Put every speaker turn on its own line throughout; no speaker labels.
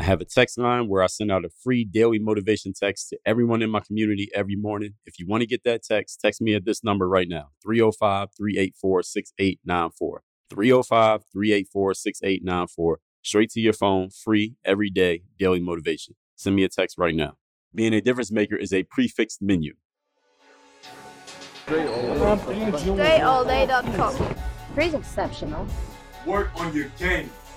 I have a text line where I send out a free daily motivation text to everyone in my community every morning. If you want to get that text, text me at this number right now 305 384 6894. 305 384 6894. Straight to your phone, free, every day, daily motivation. Send me a text right now. Being a difference maker is a prefixed menu.
DreAllDay.com.
Pretty exceptional.
Work on your game.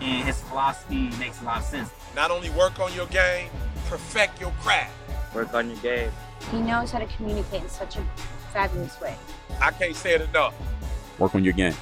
And his philosophy makes a lot of sense.
Not only work on your game, perfect your craft.
Work on your game.
He knows how to communicate in such a fabulous way.
I can't say it enough.
Work on your game.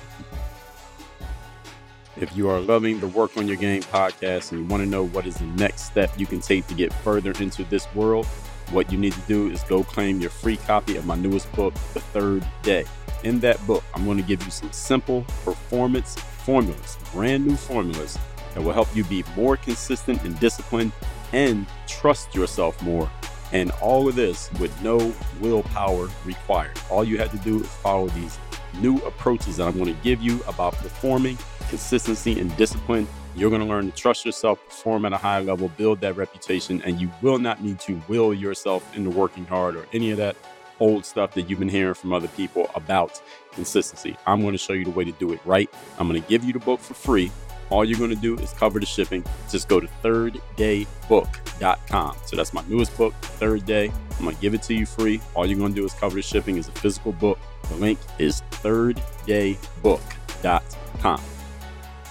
If you are loving the Work on Your Game podcast and you want to know what is the next step you can take to get further into this world, what you need to do is go claim your free copy of my newest book, The Third Day. In that book, I'm going to give you some simple performance formulas, brand new formulas that will help you be more consistent and disciplined and trust yourself more. And all of this with no willpower required. All you have to do is follow these new approaches that I'm going to give you about performing, consistency, and discipline. You're going to learn to trust yourself, perform at a high level, build that reputation, and you will not need to will yourself into working hard or any of that old stuff that you've been hearing from other people about consistency. I'm going to show you the way to do it right. I'm going to give you the book for free. All you're going to do is cover the shipping. Just go to thirddaybook.com. So that's my newest book, Third Day. I'm going to give it to you free. All you're going to do is cover the shipping. It's a physical book. The link is thirddaybook.com.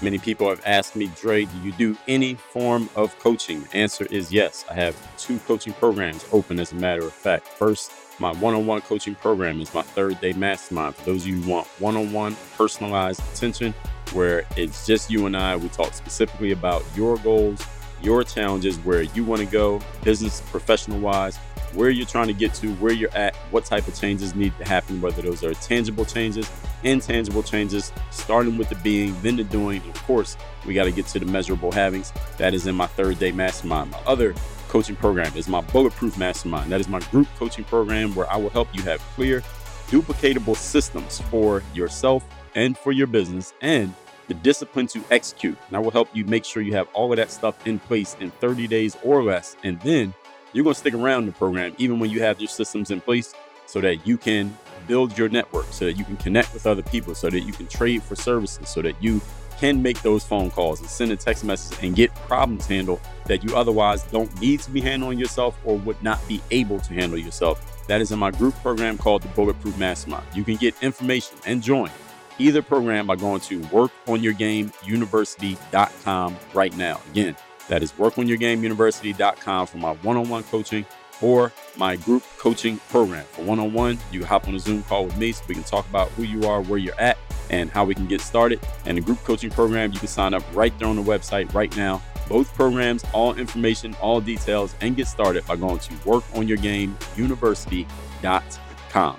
Many people have asked me, Dre, do you do any form of coaching? Answer is yes. I have two coaching programs open, as a matter of fact. First, my one on one coaching program is my third day mastermind. For those of you who want one on one personalized attention, where it's just you and I, we talk specifically about your goals, your challenges, where you want to go, business, professional wise, where you're trying to get to, where you're at, what type of changes need to happen, whether those are tangible changes, intangible changes, starting with the being, then the doing. And of course, we got to get to the measurable havings. That is in my third day mastermind. My other coaching program is my Bulletproof Mastermind. That is my group coaching program where I will help you have clear, duplicatable systems for yourself and for your business and the discipline to execute. And I will help you make sure you have all of that stuff in place in 30 days or less. And then you're going to stick around in the program even when you have your systems in place so that you can build your network, so that you can connect with other people, so that you can trade for services, so that you can make those phone calls and send a text message and get problems handled that you otherwise don't need to be handling yourself or would not be able to handle yourself. That is in my group program called the Bulletproof Mastermind. You can get information and join either program by going to workonyourgameuniversity.com right now. Again, that is workonyourgameuniversity.com for my one on one coaching or my group coaching program. For one on one, you hop on a Zoom call with me so we can talk about who you are, where you're at, and how we can get started. And the group coaching program, you can sign up right there on the website right now. Both programs, all information, all details, and get started by going to workonyourgameuniversity.com.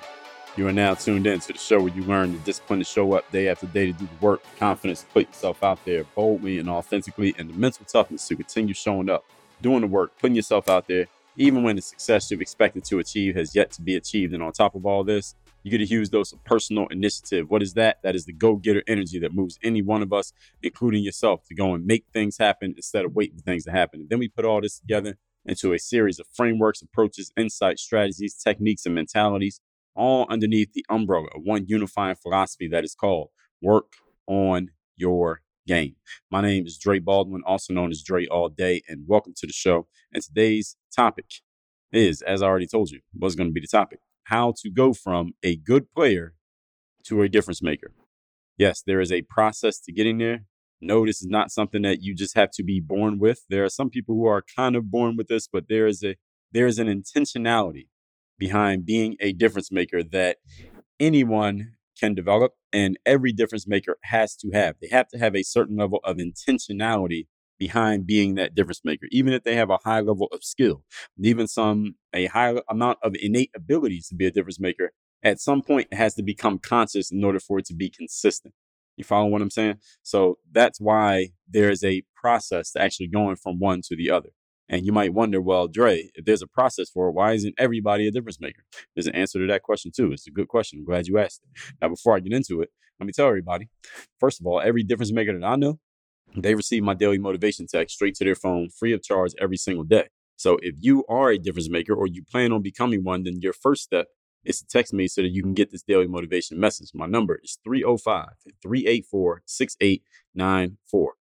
You are now tuned in to the show where you learn the discipline to show up day after day to do the work, confidence to put yourself out there boldly and authentically, and the mental toughness to continue showing up, doing the work, putting yourself out there, even when the success you've expected to achieve has yet to be achieved. And on top of all this, you get a huge dose of personal initiative. What is that? That is the go getter energy that moves any one of us, including yourself, to go and make things happen instead of waiting for things to happen. And then we put all this together into a series of frameworks, approaches, insights, strategies, techniques, and mentalities all underneath the umbrella of one unifying philosophy that is called work on your game. My name is Dre Baldwin, also known as Dre All Day, and welcome to the show. And today's topic is, as I already told you, what's going to be the topic how to go from a good player to a difference maker. Yes, there is a process to getting there. No, this is not something that you just have to be born with. There are some people who are kind of born with this, but there is a there is an intentionality behind being a difference maker that anyone can develop and every difference maker has to have. They have to have a certain level of intentionality behind being that difference maker, even if they have a high level of skill, even some a high amount of innate abilities to be a difference maker. At some point, it has to become conscious in order for it to be consistent. You follow what I'm saying? So that's why there's a process to actually going from one to the other. And you might wonder, well, Dre, if there's a process for it, why isn't everybody a difference maker? There's an answer to that question too. It's a good question. I'm glad you asked it. Now, before I get into it, let me tell everybody. First of all, every difference maker that I know, they receive my daily motivation text straight to their phone, free of charge every single day. So if you are a difference maker or you plan on becoming one, then your first step is to text me so that you can get this daily motivation message. My number is 305 384 6894.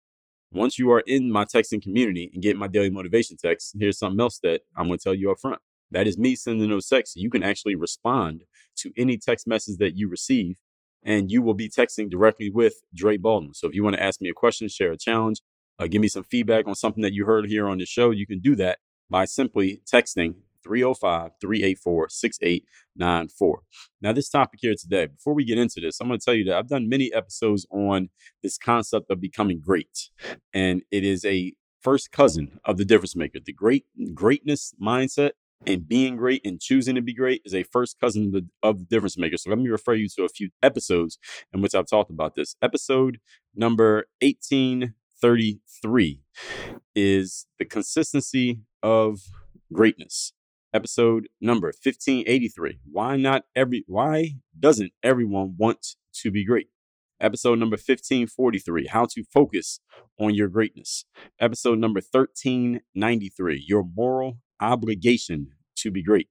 Once you are in my texting community and get my daily motivation text, here's something else that I'm going to tell you up front. That is me sending those texts. You can actually respond to any text message that you receive, and you will be texting directly with Dre Baldwin. So if you want to ask me a question, share a challenge, uh, give me some feedback on something that you heard here on the show, you can do that by simply texting 305 384 6894. Now, this topic here today, before we get into this, I'm going to tell you that I've done many episodes on this concept of becoming great. And it is a first cousin of the difference maker. The great greatness mindset and being great and choosing to be great is a first cousin of the, of the difference maker. So let me refer you to a few episodes in which I've talked about this. Episode number 1833 is the consistency of greatness episode number 1583. Why not every why doesn't everyone want to be great? Episode number 1543, how to focus on your greatness. Episode number 1393, your moral obligation to be great.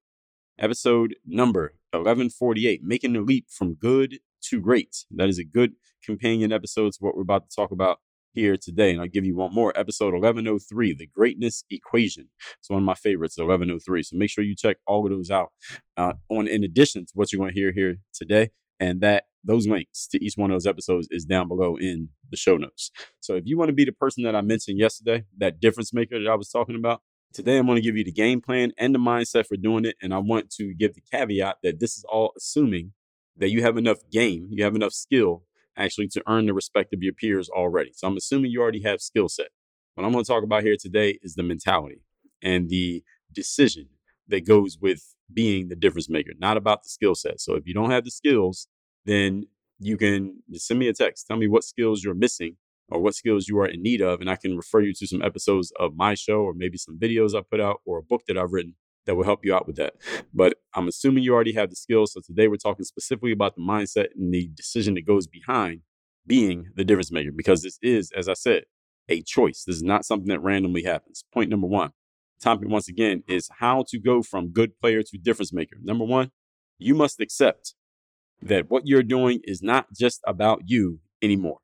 Episode number 1148, making the leap from good to great. That is a good companion episode to what we're about to talk about here today. And I'll give you one more episode 1103, The Greatness Equation. It's one of my favorites, 1103. So make sure you check all of those out uh, on in addition to what you're going to hear here today. And that those links to each one of those episodes is down below in the show notes. So if you want to be the person that I mentioned yesterday, that difference maker that I was talking about, today I'm going to give you the game plan and the mindset for doing it. And I want to give the caveat that this is all assuming that you have enough game, you have enough skill actually to earn the respect of your peers already. So I'm assuming you already have skill set. What I'm going to talk about here today is the mentality and the decision that goes with being the difference maker, not about the skill set. So if you don't have the skills, then you can send me a text. Tell me what skills you're missing or what skills you are in need of. And I can refer you to some episodes of my show or maybe some videos I put out or a book that I've written that will help you out with that. But I'm assuming you already have the skills. So today we're talking specifically about the mindset and the decision that goes behind being the difference maker because this is, as I said, a choice. This is not something that randomly happens. Point number one. Topic once again is how to go from good player to difference maker. Number one, you must accept that what you're doing is not just about you anymore.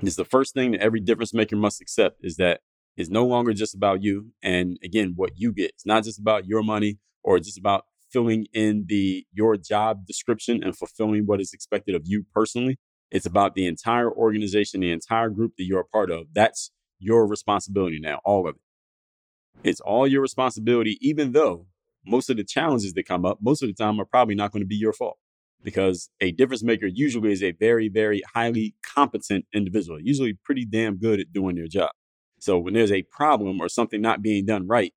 It's the first thing that every difference maker must accept is that is no longer just about you. And again, what you get. It's not just about your money or just about filling in the your job description and fulfilling what is expected of you personally. It's about the entire organization, the entire group that you're a part of. That's your responsibility now, all of it. It's all your responsibility, even though most of the challenges that come up, most of the time, are probably not going to be your fault because a difference maker usually is a very, very highly competent individual, usually pretty damn good at doing their job. So when there's a problem or something not being done right,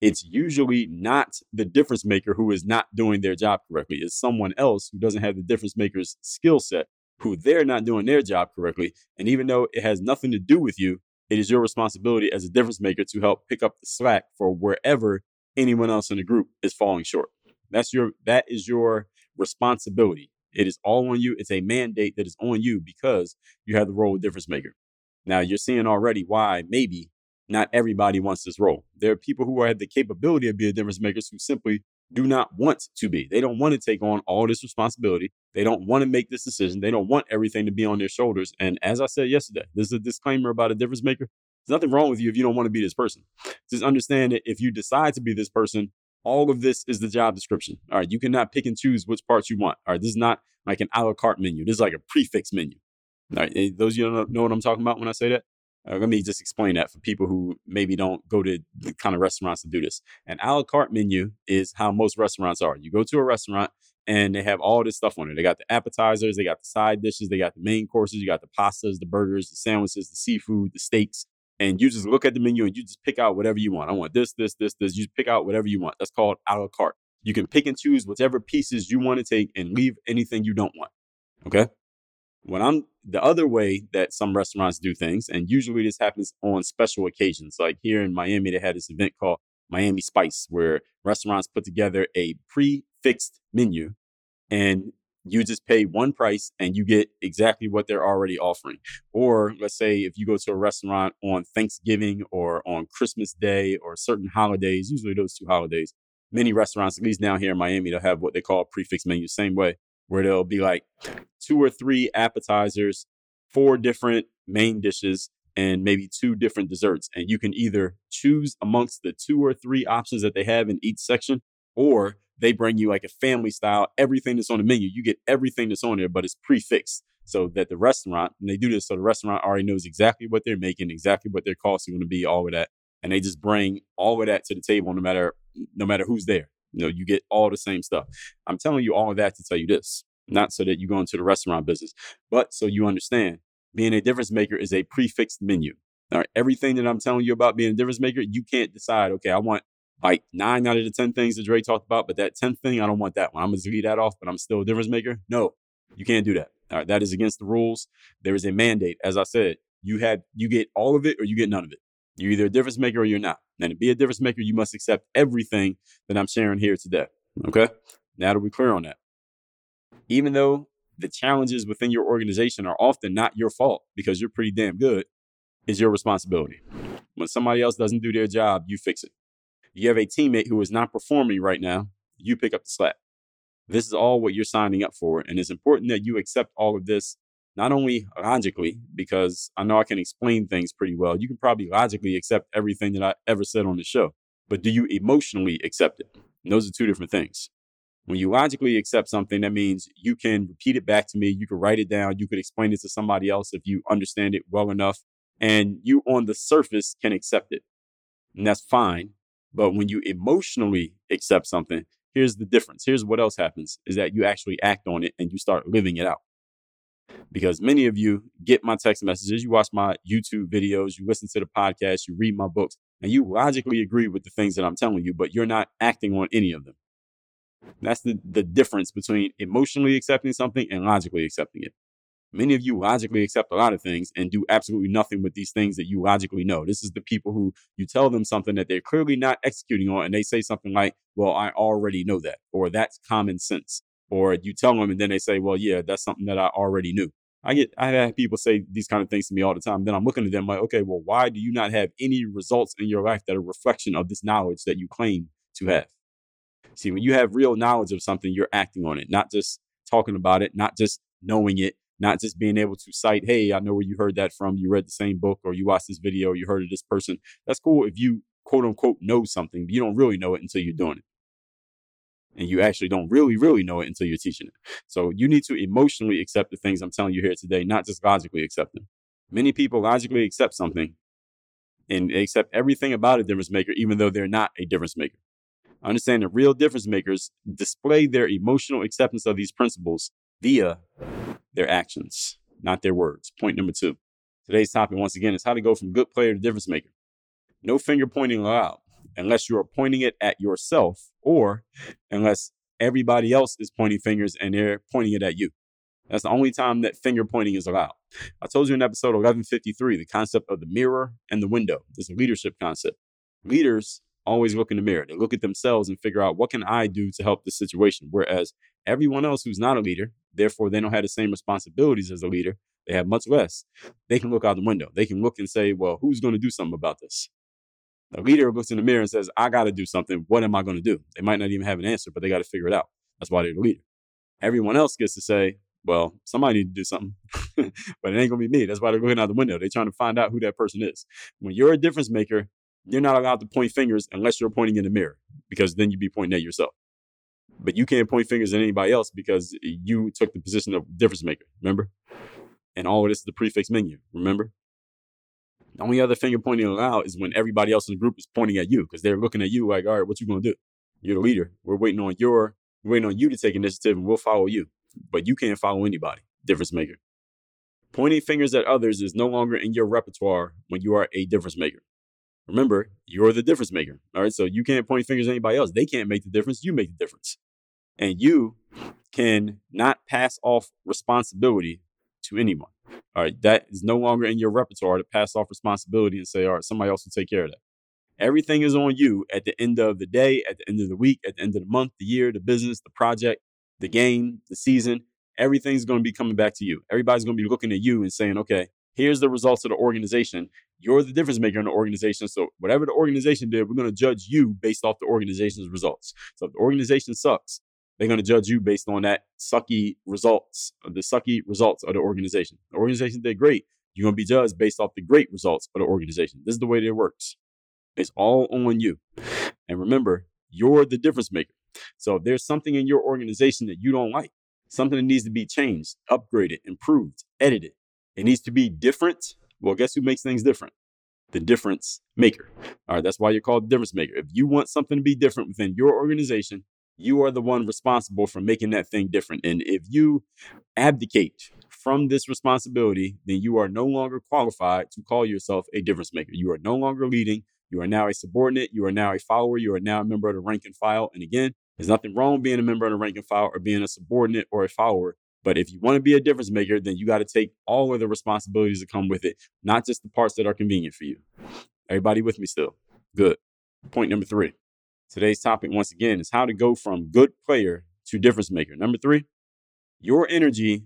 it's usually not the difference maker who is not doing their job correctly. It's someone else who doesn't have the difference maker's skill set, who they're not doing their job correctly. And even though it has nothing to do with you, it is your responsibility as a difference maker to help pick up the slack for wherever anyone else in the group is falling short. That's your that is your responsibility. It is all on you. It's a mandate that is on you because you have the role of difference maker. Now you're seeing already why maybe not everybody wants this role. There are people who have the capability of being difference makers who simply do not want to be. They don't want to take on all this responsibility. They don't want to make this decision. They don't want everything to be on their shoulders. And as I said yesterday, this is a disclaimer about a difference maker. There's nothing wrong with you if you don't want to be this person. Just understand that if you decide to be this person, all of this is the job description. All right. You cannot pick and choose which parts you want. All right. This is not like an a la carte menu. This is like a prefix menu. All right, eh, those you don't know what I'm talking about when I say that. Uh, let me just explain that for people who maybe don't go to the kind of restaurants to do this. An a la carte menu is how most restaurants are. You go to a restaurant and they have all this stuff on it. They got the appetizers, they got the side dishes, they got the main courses, you got the pastas, the burgers, the sandwiches, the seafood, the steaks. and you just look at the menu and you just pick out whatever you want. I want this, this, this, this. You just pick out whatever you want. That's called a la carte. You can pick and choose whatever pieces you want to take and leave anything you don't want. Okay. When I'm the other way that some restaurants do things, and usually this happens on special occasions. Like here in Miami, they had this event called Miami Spice, where restaurants put together a pre-fixed menu and you just pay one price and you get exactly what they're already offering. Or let's say if you go to a restaurant on Thanksgiving or on Christmas Day or certain holidays, usually those two holidays, many restaurants, at least down here in Miami, they'll have what they call a prefix menu, same way, where they'll be like two or three appetizers, four different main dishes, and maybe two different desserts. And you can either choose amongst the two or three options that they have in each section, or they bring you like a family style, everything that's on the menu. You get everything that's on there, but it's prefixed so that the restaurant, and they do this so the restaurant already knows exactly what they're making, exactly what their costs are going to be, all of that. And they just bring all of that to the table no matter no matter who's there. You know, you get all the same stuff. I'm telling you all of that to tell you this, not so that you go into the restaurant business, but so you understand being a difference maker is a prefixed menu. All right. Everything that I'm telling you about being a difference maker, you can't decide, okay, I want like nine out of the 10 things that Dre talked about, but that 10th thing, I don't want that one. I'm going to leave that off, but I'm still a difference maker. No, you can't do that. All right. That is against the rules. There is a mandate. As I said, you had, you get all of it or you get none of it. You're either a difference maker or you're not. And to be a difference maker, you must accept everything that I'm sharing here today. Okay. Now that we're clear on that. Even though the challenges within your organization are often not your fault because you're pretty damn good, it's your responsibility. When somebody else doesn't do their job, you fix it. You have a teammate who is not performing right now, you pick up the slack. This is all what you're signing up for. And it's important that you accept all of this, not only logically, because I know I can explain things pretty well. You can probably logically accept everything that I ever said on the show, but do you emotionally accept it? And those are two different things. When you logically accept something, that means you can repeat it back to me. You can write it down. You could explain it to somebody else if you understand it well enough. And you on the surface can accept it. And that's fine. But when you emotionally accept something, here's the difference. Here's what else happens is that you actually act on it and you start living it out. Because many of you get my text messages, you watch my YouTube videos, you listen to the podcast, you read my books, and you logically agree with the things that I'm telling you, but you're not acting on any of them. That's the, the difference between emotionally accepting something and logically accepting it. Many of you logically accept a lot of things and do absolutely nothing with these things that you logically know. This is the people who you tell them something that they're clearly not executing on, and they say something like, Well, I already know that, or that's common sense. Or you tell them, and then they say, Well, yeah, that's something that I already knew. I get, I have people say these kind of things to me all the time. Then I'm looking at them like, okay, well, why do you not have any results in your life that are reflection of this knowledge that you claim to have? See, when you have real knowledge of something, you're acting on it, not just talking about it, not just knowing it, not just being able to cite, hey, I know where you heard that from. You read the same book or you watched this video, or you heard of this person. That's cool if you quote unquote know something, but you don't really know it until you're doing it. And you actually don't really, really know it until you're teaching it. So you need to emotionally accept the things I'm telling you here today, not just logically accept them. Many people logically accept something and they accept everything about a difference maker, even though they're not a difference maker. Understand that real difference makers display their emotional acceptance of these principles via their actions, not their words. Point number two. Today's topic, once again, is how to go from good player to difference maker. No finger pointing allowed unless you are pointing it at yourself or unless everybody else is pointing fingers and they're pointing it at you. That's the only time that finger pointing is allowed. I told you in episode 1153 the concept of the mirror and the window. Is a leadership concept. Leaders always look in the mirror. They look at themselves and figure out what can I do to help this situation. Whereas everyone else who's not a leader, therefore they don't have the same responsibilities as a leader, they have much less. They can look out the window. They can look and say, well, who's going to do something about this? A leader looks in the mirror and says, I got to do something. What am I going to do? They might not even have an answer, but they got to figure it out. That's why they're the leader. Everyone else gets to say, well, somebody need to do something, but it ain't going to be me. That's why they're looking out the window. They're trying to find out who that person is. When you're a difference maker, you're not allowed to point fingers unless you're pointing in the mirror, because then you'd be pointing at yourself. But you can't point fingers at anybody else because you took the position of difference maker, remember? And all of this is the prefix menu, remember? The only other finger pointing allowed is when everybody else in the group is pointing at you because they're looking at you like, all right, what you gonna do? You're the leader. We're waiting on your, we're waiting on you to take initiative and we'll follow you. But you can't follow anybody, difference maker. Pointing fingers at others is no longer in your repertoire when you are a difference maker. Remember, you're the difference maker. All right. So you can't point fingers at anybody else. They can't make the difference. You make the difference. And you can not pass off responsibility to anyone. All right. That is no longer in your repertoire to pass off responsibility and say, all right, somebody else will take care of that. Everything is on you at the end of the day, at the end of the week, at the end of the month, the year, the business, the project, the game, the season. Everything's going to be coming back to you. Everybody's going to be looking at you and saying, okay, here's the results of the organization. You're the difference maker in the organization. So whatever the organization did, we're going to judge you based off the organization's results. So if the organization sucks, they're going to judge you based on that sucky results, the sucky results of the organization. The organization did great. You're going to be judged based off the great results of the organization. This is the way that it works. It's all on you. And remember, you're the difference maker. So if there's something in your organization that you don't like, something that needs to be changed, upgraded, improved, edited, it needs to be different. Well, guess who makes things different? The difference maker. All right, that's why you're called difference maker. If you want something to be different within your organization, you are the one responsible for making that thing different. And if you abdicate from this responsibility, then you are no longer qualified to call yourself a difference maker. You are no longer leading. You are now a subordinate. You are now a follower. You are now a member of the rank and file. And again, there's nothing wrong being a member of the rank and file or being a subordinate or a follower. But if you want to be a difference maker, then you got to take all of the responsibilities that come with it, not just the parts that are convenient for you. Everybody with me still? Good. Point number three. Today's topic, once again, is how to go from good player to difference maker. Number three, your energy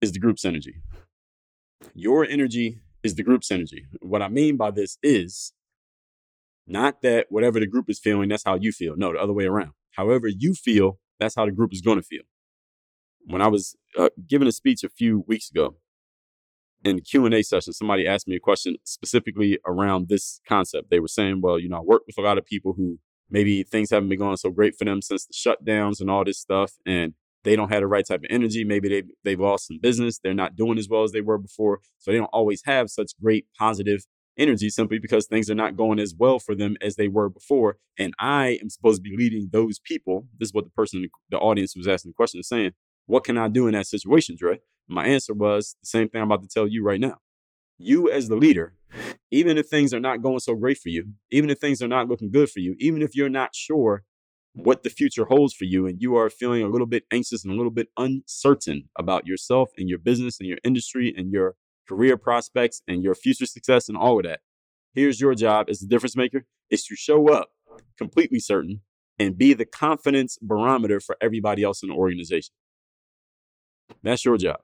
is the group's energy. Your energy is the group's energy. What I mean by this is not that whatever the group is feeling, that's how you feel. No, the other way around. However you feel, that's how the group is going to feel. When I was uh, giving a speech a few weeks ago in the Q&A session, somebody asked me a question specifically around this concept. They were saying, well, you know, I work with a lot of people who maybe things haven't been going so great for them since the shutdowns and all this stuff and they don't have the right type of energy. Maybe they they've lost some business. They're not doing as well as they were before. So they don't always have such great positive energy simply because things are not going as well for them as they were before. And i am supposed to be leading those people. This is what the person the audience was asking the question is saying what can i do in that situation dre? My answer was the same thing i'm about to tell you right now. You as the leader even if things are not going so great for you, even if things are not looking good for you, even if you're not sure what the future holds for you and you are feeling a little bit anxious and a little bit uncertain about yourself and your business and your industry and your career prospects and your future success and all of that. Here's your job as the difference maker is to show up completely certain and be the confidence barometer for everybody else in the organization. That's your job.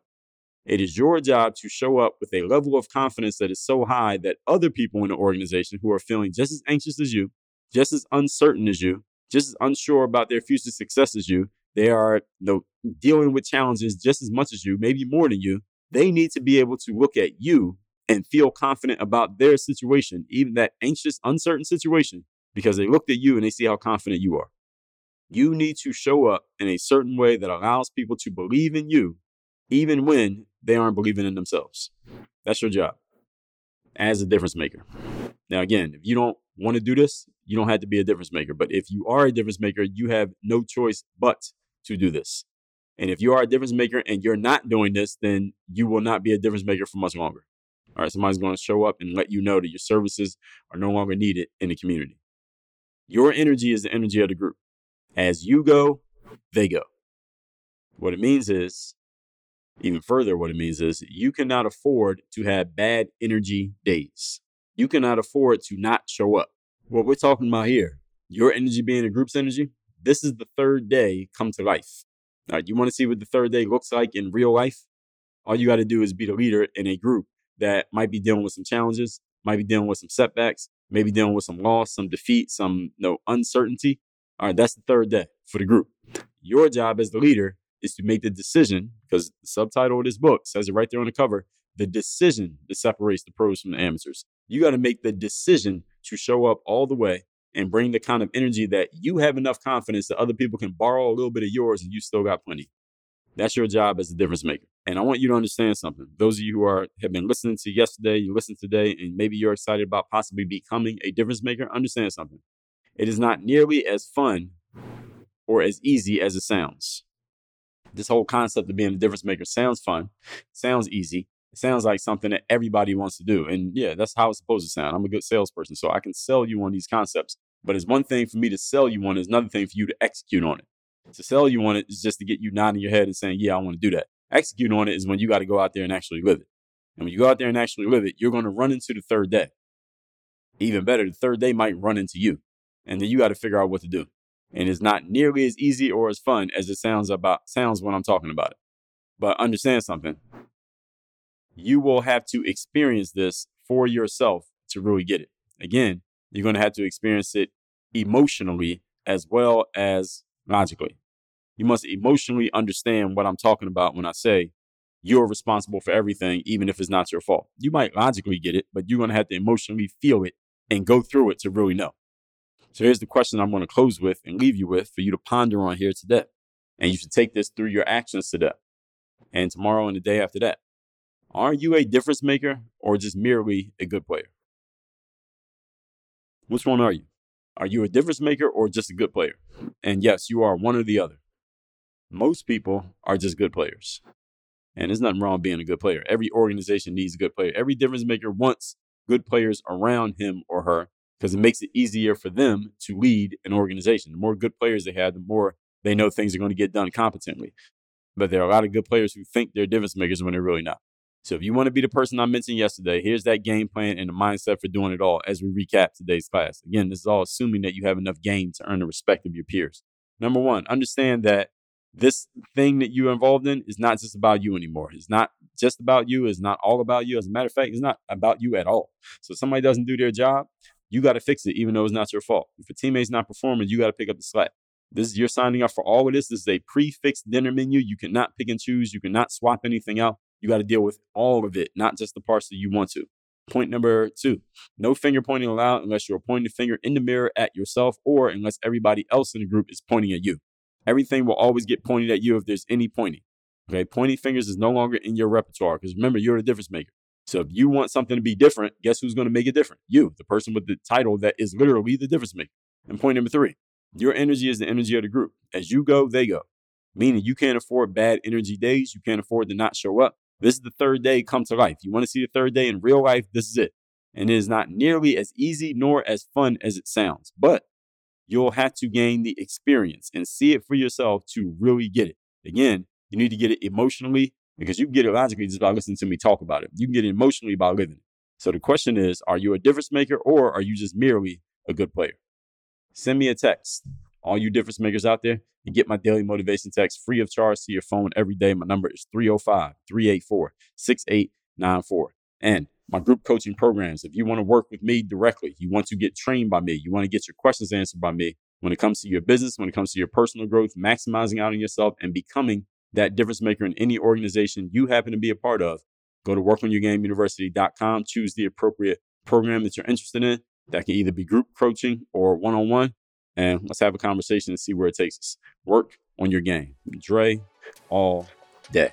It is your job to show up with a level of confidence that is so high that other people in the organization who are feeling just as anxious as you, just as uncertain as you, just as unsure about their future success as you, they are you know, dealing with challenges just as much as you, maybe more than you. They need to be able to look at you and feel confident about their situation, even that anxious, uncertain situation, because they looked at you and they see how confident you are. You need to show up in a certain way that allows people to believe in you, even when they aren't believing in themselves. That's your job as a difference maker. Now, again, if you don't want to do this, you don't have to be a difference maker. But if you are a difference maker, you have no choice but to do this. And if you are a difference maker and you're not doing this, then you will not be a difference maker for much longer. All right, somebody's going to show up and let you know that your services are no longer needed in the community. Your energy is the energy of the group. As you go, they go. What it means is even further, what it means is you cannot afford to have bad energy days. You cannot afford to not show up. What we're talking about here, your energy being a group's energy, this is the third day come to life. All right, you want to see what the third day looks like in real life? All you got to do is be the leader in a group that might be dealing with some challenges, might be dealing with some setbacks, maybe dealing with some loss, some defeat, some you know, uncertainty. All right, that's the third day for the group. Your job as the leader is to make the decision, because the subtitle of this book says it right there on the cover the decision that separates the pros from the amateurs. You got to make the decision to show up all the way and bring the kind of energy that you have enough confidence that other people can borrow a little bit of yours and you still got plenty. That's your job as a difference maker. And I want you to understand something. Those of you who are have been listening to yesterday, you listen today, and maybe you're excited about possibly becoming a difference maker, understand something. It is not nearly as fun or as easy as it sounds this whole concept of being a difference maker sounds fun, sounds easy, It sounds like something that everybody wants to do. And yeah, that's how it's supposed to sound. I'm a good salesperson, so I can sell you on these concepts. But it's one thing for me to sell you on, it's another thing for you to execute on it. To sell you on it is just to get you nodding your head and saying, Yeah, I want to do that. Execute on it is when you got to go out there and actually live it. And when you go out there and actually live it, you're going to run into the third day. Even better, the third day might run into you. And then you got to figure out what to do. And it's not nearly as easy or as fun as it sounds about sounds when I'm talking about it. But understand something. You will have to experience this for yourself to really get it. Again, you're going to have to experience it emotionally as well as logically. You must emotionally understand what I'm talking about when I say you're responsible for everything, even if it's not your fault. You might logically get it, but you're going to have to emotionally feel it and go through it to really know. So here's the question I'm going to close with and leave you with for you to ponder on here today. And you should take this through your actions today and tomorrow and the day after that. Are you a difference maker or just merely a good player? Which one are you? Are you a difference maker or just a good player? And yes, you are one or the other. Most people are just good players. And there's nothing wrong being a good player. Every organization needs a good player. Every difference maker wants good players around him or her because it makes it easier for them to lead an organization. The more good players they have, the more they know things are going to get done competently. But there are a lot of good players who think they're difference makers when they're really not. So if you want to be the person I mentioned yesterday, here's that game plan and the mindset for doing it all as we recap today's class. Again, this is all assuming that you have enough game to earn the respect of your peers. Number one, understand that this thing that you're involved in is not just about you anymore. It's not just about you. It's not all about you. As a matter of fact, it's not about you at all. So somebody doesn't do their job, you got to fix it, even though it's not your fault. If a teammate's not performing, you got to pick up the slack. This is you're signing up for all of this. This is a prefixed dinner menu. You cannot pick and choose. You cannot swap anything out. You got to deal with all of it, not just the parts that you want to. Point number two no finger pointing allowed unless you're pointing the finger in the mirror at yourself or unless everybody else in the group is pointing at you. Everything will always get pointed at you if there's any pointing. Okay, pointing fingers is no longer in your repertoire because remember, you're the difference maker. So if you want something to be different, guess who's going to make it different? You, the person with the title that is literally the difference maker. And point number three, your energy is the energy of the group. As you go, they go. Meaning you can't afford bad energy days. You can't afford to not show up. This is the third day come to life. You want to see the third day in real life? This is it. And it is not nearly as easy nor as fun as it sounds. But you'll have to gain the experience and see it for yourself to really get it. Again, you need to get it emotionally because you can get it logically just by listening to me talk about it. You can get it emotionally by living it. So the question is, are you a difference maker or are you just merely a good player? Send me a text. All you difference makers out there, you get my daily motivation text free of charge to your phone every day. My number is 305 384 6894. And my group coaching programs. If you want to work with me directly, you want to get trained by me, you want to get your questions answered by me when it comes to your business, when it comes to your personal growth, maximizing out on yourself and becoming that difference maker in any organization you happen to be a part of, go to workonyourgameuniversity.com, choose the appropriate program that you're interested in. That can either be group coaching or one on one. And let's have a conversation and see where it takes us. Work on your game. Dre all day.